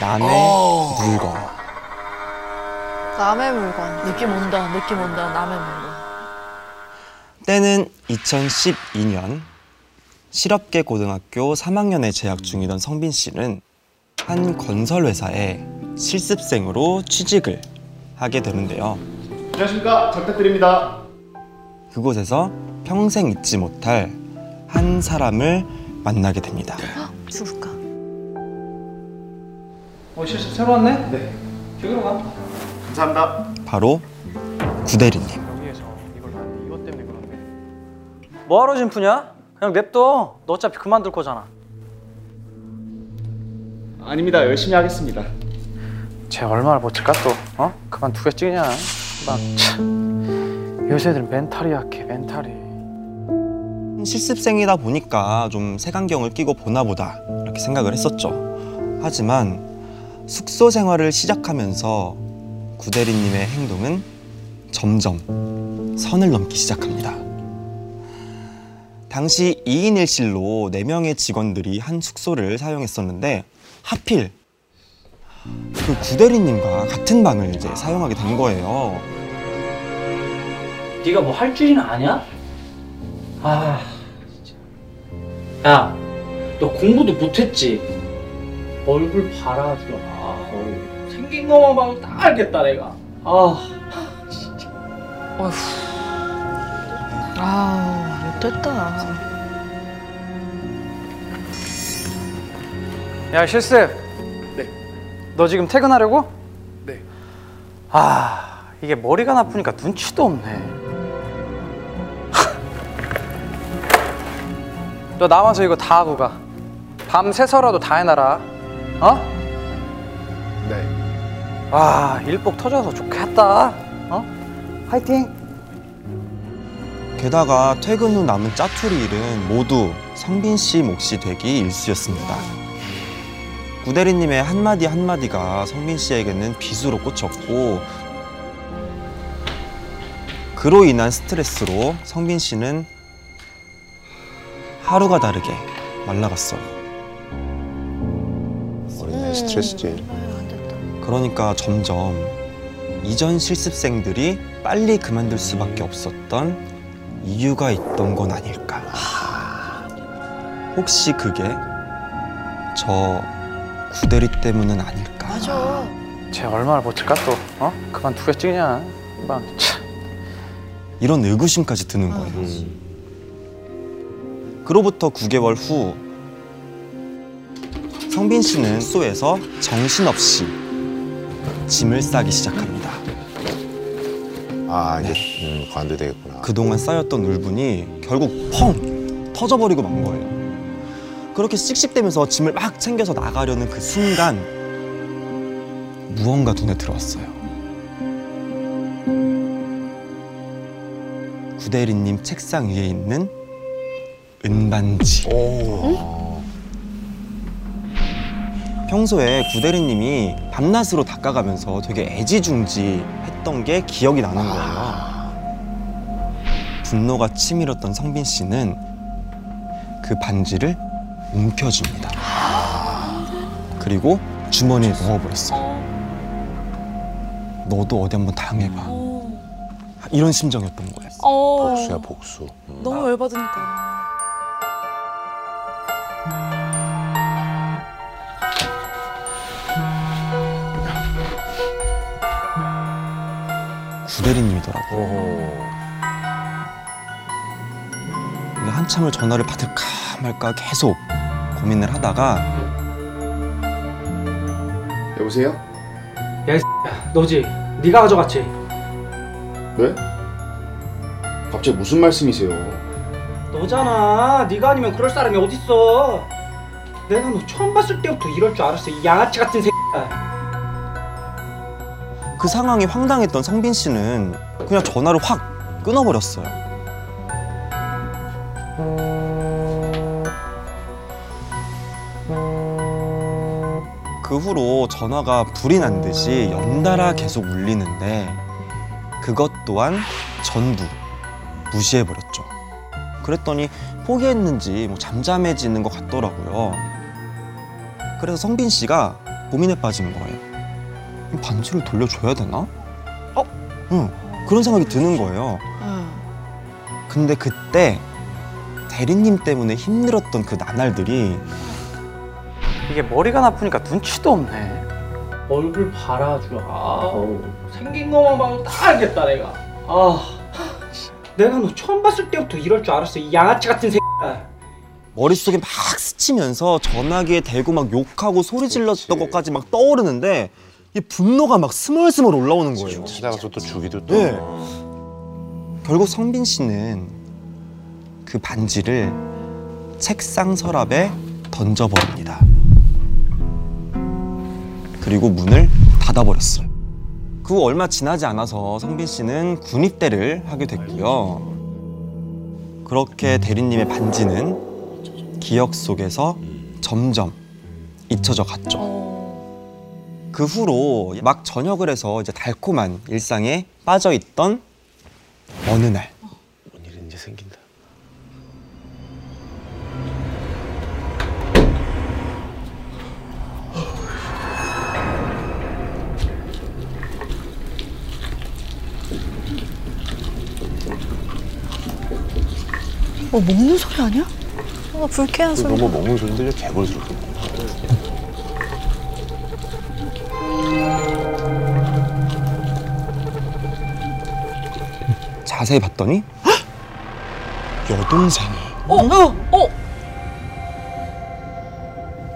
남의 물건. 남의 물건. 느낌 온다, 느낌 온다, 남의 물건. 때는 2012년 실업계 고등학교 3학년에 재학 중이던 성빈 씨는 한 건설 회사에 실습생으로 취직을 하게 되는데요. 안녕하십니까. 잘 부탁드립니다. 그곳에서 평생 잊지 못할 한 사람을 만나게 됩니다. 누굴까? 어 실습 새로 왔네? 네. 저기로 가. 감사합니다. 바로 구대리님. 여기에서 이걸 하는데 이것 때문에 그런데. 뭐하러 짐 푸냐? 그냥 냅둬. 너 어차피 그만둘 거잖아. 아닙니다. 열심히 하겠습니다. 쟤 얼마나 버틸까 또? 어? 그만 두겠지냐? 막 참. 요새들은 멘탈이 약해 멘탈이. 실습생이다 보니까 좀 색안경을 끼고 보나 보다 이렇게 생각을 했었죠. 하지만 숙소 생활을 시작하면서 구대리님의 행동은 점점 선을 넘기 시작합니다. 당시 2인 1실로 4명의 직원들이 한 숙소를 사용했었는데 하필 그 구대리님과 같은 방을 이제 사용하게 된 거예요. 네가 뭐 할 줄이나 아냐? 아, 진짜. 야, 너 공부도 못했지? 얼굴 봐라, 주라. 아, 얼굴. 생긴 것만 봐도 다 알겠다, 내가. 아, 진짜. 아우, 못됐다. 야, 실습. 네. 너 지금 퇴근하려고? 네. 아, 이게 머리가 나쁘니까 눈치도 없네. 너 남아서 이거 다 하고 가. 밤새서라도 다 해놔라. 어? 네. 와, 일복 터져서 좋겠다. 어? 화이팅! 게다가 퇴근 후 남은 짜투리 일은 모두 성빈 씨 몫이 되기 일쑤였습니다. 구대리님의 한마디 한마디가 성빈 씨에게는 빗으로 꽂혔고 그로 인한 스트레스로 성빈 씨는 하루가 다르게 말라갔어요. 어린애 스트레스지. 그러니까 점점 이전 실습생들이 빨리 그만둘 수밖에 없었던 이유가 있던 건 아닐까. 혹시 그게 저 구대리 때문은 아닐까. 맞아. 쟤 얼마나 버틸까 또? 어? 그만 두겠지 그냥. 막 참. 이런 의구심까지 드는 거예요. 음. 그로부터 9개월 후 성빈 씨는 숙소에서 정신없이 짐을 싸기 시작합니다. 아 이게 음, 관도 되겠구나. 그동안 쌓였던 울분이 결국 펑 터져버리고 만 거예요. 그렇게 씩씩대면서 짐을 막 챙겨서 나가려는 그 순간 무언가 눈에 들어왔어요. 구대리님 책상 위에 있는 은반지. 오. 평소에 구대리님이 밤낮으로 닦아가면서 되게 애지중지 했던 게 기억이 나는 거예요. 분노가 치밀었던 성빈 씨는 그 반지를 움켜줍니다. 그리고 주머니에 넣어버렸어요. 너도 어디 한번 당해봐. 이런 심정이었던 거예요. 어. 복수야 복수. 음. 너무 열받으니까. 구대리님이더라고요. 오호. 이게 한참을 전화를 받을까 말까 계속 고민을 하다가 여보세요? 너지? 네가 가져갔지? 왜? 갑자기 무슨 말씀이세요? 너잖아. 네가 아니면 그럴 사람이 어딨어? 내가 너 처음 봤을 때부터 이럴 줄 알았어. 이 양아치 같은 새끼야. 그 상황이 황당했던 성빈 씨는 그냥 전화를 확 끊어버렸어요. 그 후로 전화가 불이 난 듯이 연달아 계속 울리는데 그것 또한 전부 무시해버렸죠. 그랬더니 포기했는지 뭐 잠잠해지는 것 같더라고요. 그래서 성빈 씨가 고민에 빠진 거예요. 이 반지를 돌려줘야 되나? 어? 응. 그런 생각이 드는 거예요. 응. 근데 그때 대리님 때문에 힘들었던 그 나날들이 이게 머리가 나쁘니까 눈치도 없네. 얼굴 봐라주. 아우 생긴 것만 봐도 다 알겠다 내가. 아 내가 너 처음 봤을 때부터 이럴 줄 알았어. 이 양아치 같은 새. 머릿속에 막 스치면서 전화기에 대고 막 욕하고 소리 질렀던. 것까지 막 떠오르는데 이 분노가 막 스멀스멀 올라오는 거예요. 찾아가서 또 주기도 또. 네. 결국 성빈 씨는 그 반지를 책상 서랍에 던져버립니다. 그리고 문을 닫아버렸어요. 그 후 얼마 지나지 않아서 성빈 씨는 군입대를 하게 됐고요. 그렇게 대리님의 반지는 기억 속에서 점점 잊혀져 갔죠. 그 후로 막 전역을 해서 이제 달콤한 일상에 빠져 있던 어느 날 뭔 일이 이제 생긴다. 뭐 먹는 소리 아니야? 뭔가 불쾌한 그 소리. 너무 먹는 소리인데 개벌스럽게 먹는 자세히 봤더니 여동생이 어, 어, 어.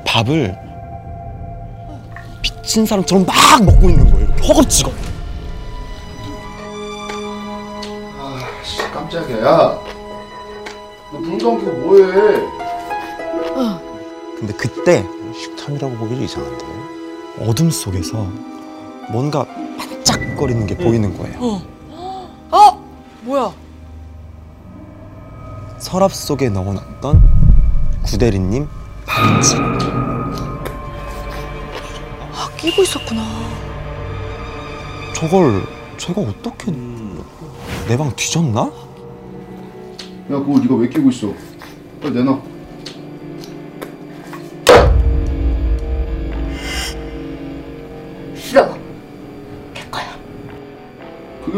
밥을 미친 사람처럼 막 먹고 있는 거예요. 이렇게 허겁지겁. 아씨 깜짝이야. 야, 너 불도 안 켜고 뭐해? 근데 그때 식탐이라고 보기도 이상한데. 어둠 속에서 뭔가 반짝거리는 게 보이는 거예요. 어? 뭐야? 서랍 속에 넣어놨던 구대리님 반지. 아, 끼고 있었구나. 저걸 제가 어떻게 내 방 뒤졌나? 야, 그거 네가 왜 끼고 있어? 빨리 내놔.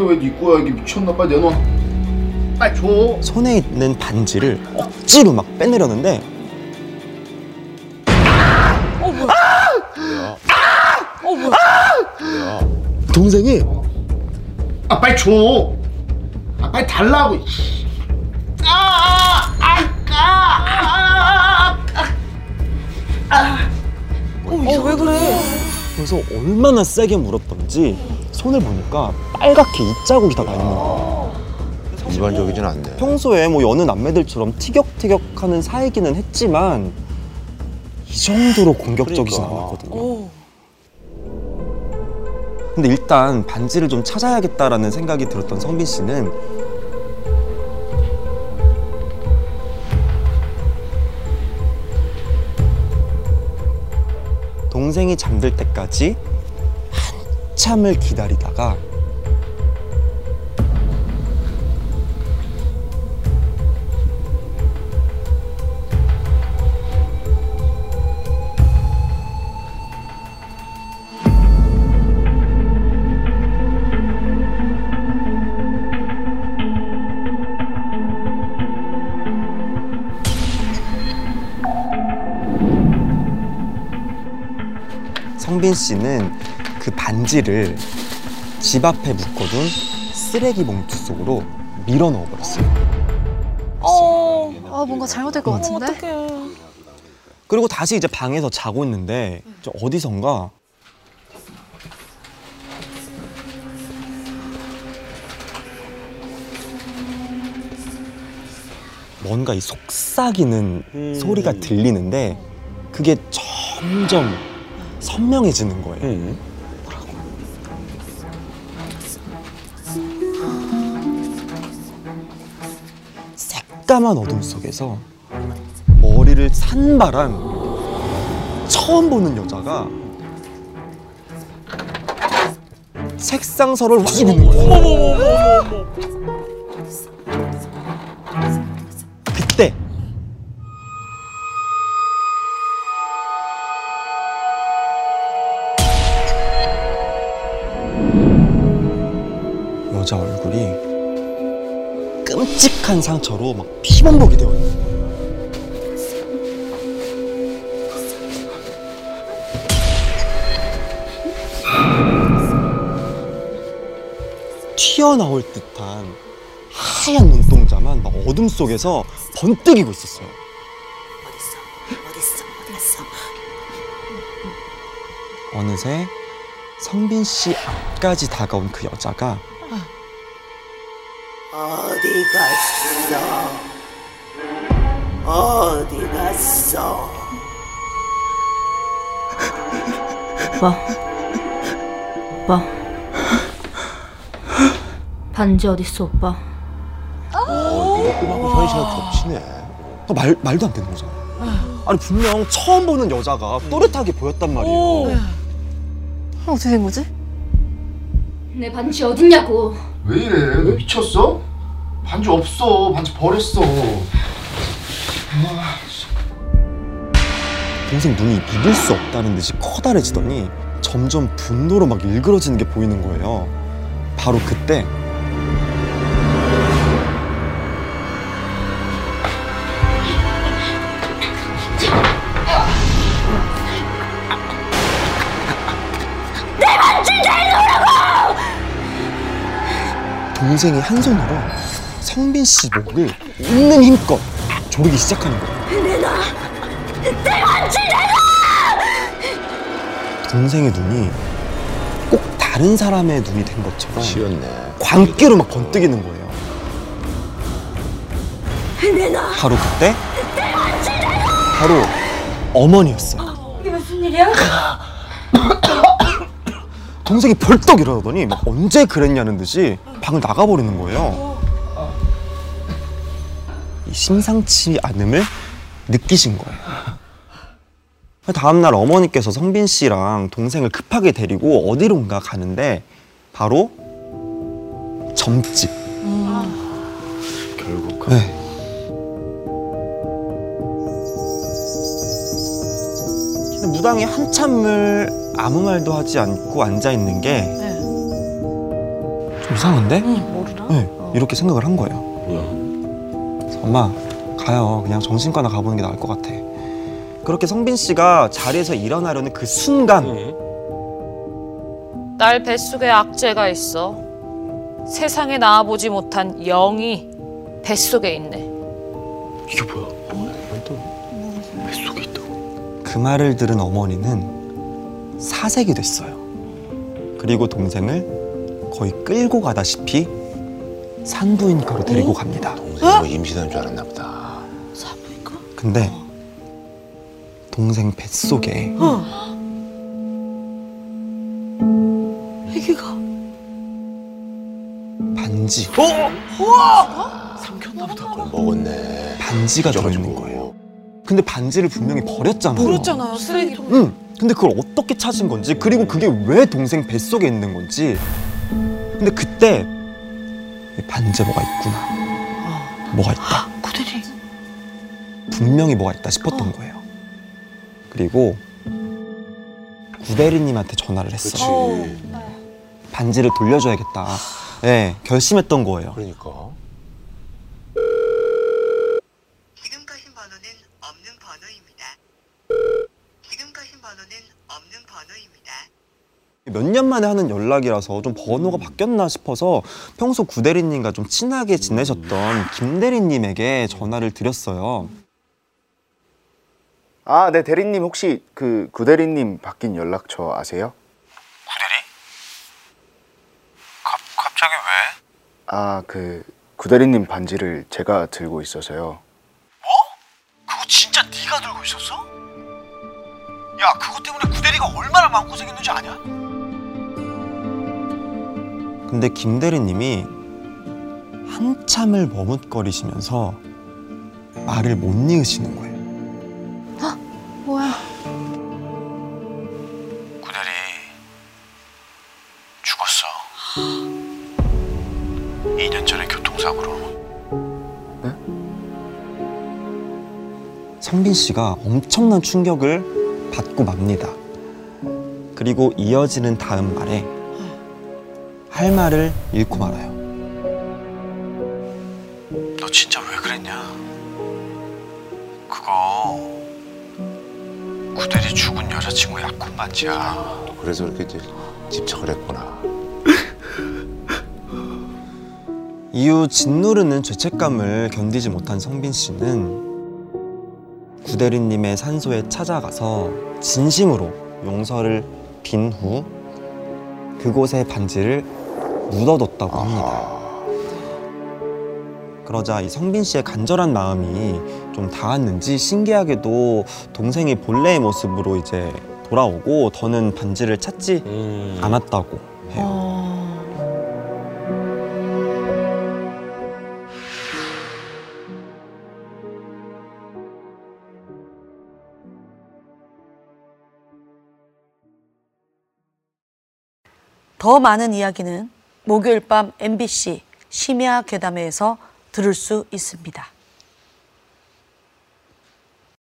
왜 네 거야? 이게 미쳤나? 빨리 내놔. 빨리 줘. 손에 있는 반지를 억지로 막 빼내려는데 동생이 아 빨리 줘. 아 빨리 달라고. 어, 왜 그래? 그래서 얼마나 세게 물었던지 손을 보니까 빨갛게 입자국이 다나 있는 거예요. 일반적이진 않네. 평소에 뭐 여느 남매들처럼 티격태격하는 사이기는 했지만 이 정도로 공격적이진 그러니까. 않았거든요. 어. 근데 일단 반지를 좀 찾아야겠다라는 생각이 들었던 성빈 씨는 동생이 잠들 때까지 한참을 기다리다가 성빈 씨는 그 반지를 집 앞에 묶어둔 쓰레기 봉투 속으로 밀어 넣어버렸어요. 어. 아, 뭔가 잘못될 것 같은데? 어떡해. 그리고 다시 이제 방에서 자고 있는데 저 어디선가 뭔가 이 속삭이는 소리가 들리는데 그게 점점 선명해지는 거예요. 응. 새까만 어둠 속에서 머리를 산발한 처음 보는 여자가 책상서를 휘두르는 거예요. 여자 얼굴이 끔찍한 상처로 막 피범벅이 되어 있는 거예요. 튀어나올 듯한 하얀 눈동자만 막 어둠 속에서 번뜩이고 있었어요. 어느새 성빈 씨 앞까지 다가온 그 여자가 어디 갔어? 어디 갔어? 오빠. 오빠. 반지 어딨어, 오빠? 어, 이것도 현실과 겹치네. 아, 말, 말도 안 되는 거잖아요. 아니 분명 처음 보는 여자가 또렷하게 보였단 말이에요. 어떻게 된 거지? 내 반지 어딨냐고. 왜 이래? 너 미쳤어? 반지 없어. 반지 버렸어. 동생 눈이 믿을 수 없다는 듯이 커다래지더니 점점 분노로 막 일그러지는 게 보이는 거예요. 바로 그때 동생이 한 손으로 성빈 씨 목을 있는 힘껏 조르기 시작하는 거예요. 동생의 눈이 꼭 다른 사람의 눈이 된 것처럼 치였네. 광기로 막 번뜩이는 거예요. 바로 그때 바로 어머니였어요. 이게 무슨 일이야? 동생이 벌떡 일어나더니 막 언제 그랬냐는 듯이 방을 나가버리는 거예요. 이 심상치 않음을 느끼신 거예요. 다음날 어머니께서 성빈 씨랑 동생을 급하게 데리고 어디론가 가는데 바로 점집. 결국 네. 무당이 한참을 아무 말도 하지 않고 앉아 있는 게 좀 이상한데? 모르나? 네, 이렇게 생각을 한 거예요. 뭐야? 엄마 가요. 그냥 정신과나 가보는 게 나을 것 같아. 그렇게 성빈 씨가 자리에서 일어나려는 그 순간 딸 뱃속에 악재가 있어. 세상에 나와보지 못한 영이 뱃속에 있네. 이게 뭐야? 또 뱃속에 있다고? 그 말을 들은 어머니는 사색이 됐어요. 그리고 동생을 거의 끌고 가다시피 산부인과로 데리고 갑니다. 동생이 뭐 임신한 줄 알았나 보다. 근데 동생 뱃속에 애기가. 반지, 그걸 먹었네. 반지가 들어있는 거예요. 근데 반지를 분명히 버렸잖아요. 그렇잖아요. 쓰레기. 응. 근데 그걸 어떻게 찾은 건지 그리고 그게 왜 동생 뱃속에 있는 건지. 근데 그때 이 반지에 뭐가 있구나. 뭐가 있다. 구대리. 분명히 뭐가 있다 싶었던 거예요. 그리고 구대리님한테 전화를 그렇지. 했어요. 반지를 돌려줘야겠다. 네, 결심했던 거예요. 그러니까. 지금 가신 번호는 없는 번호입니다. 지금 가신 번호는 없는 번호입니다. 몇 년 만에 하는 연락이라서 좀 번호가 바뀌었나 싶어서 평소 구대리님과 좀 친하게 지내셨던 김대리님에게 전화를 드렸어요. 아, 네, 대리님 혹시 그 구대리님 바뀐 연락처 아세요? 갑자기 왜? 아, 그 구대리님 반지를 제가 들고 있어서요. 그거 진짜 네가 들고 있었어? 야 그것 때문에 구대리가 얼마나 마음고생했는지 아냐? 근데 김대리님이 한참을 머뭇거리시면서 말을 못 이으시는 거예요. 뭐야? 구대리 죽었어 2년 전에 교통사고로 성빈 씨가 엄청난 충격을 받고 맙니다. 그리고 이어지는 다음 말에 할 말을 잃고 말아요. 너 진짜 왜 그랬냐? 그거 구대리 죽은 여자친구 약혼 반지야. 그래서 그렇게 이제 집착을 했구나. 이후 짓누르는 죄책감을 견디지 못한 성빈 씨는 구대리님의 산소에 찾아가서 진심으로 용서를 빈 후 그곳에 반지를 묻어뒀다고 합니다. 그러자 이 성빈 씨의 간절한 마음이 좀 닿았는지 신기하게도 동생이 본래의 모습으로 이제 돌아오고 더는 반지를 찾지 음. 않았다고 해요. 어. 더 많은 이야기는 목요일 밤 MBC 심야 괴담회에서 들을 수 있습니다.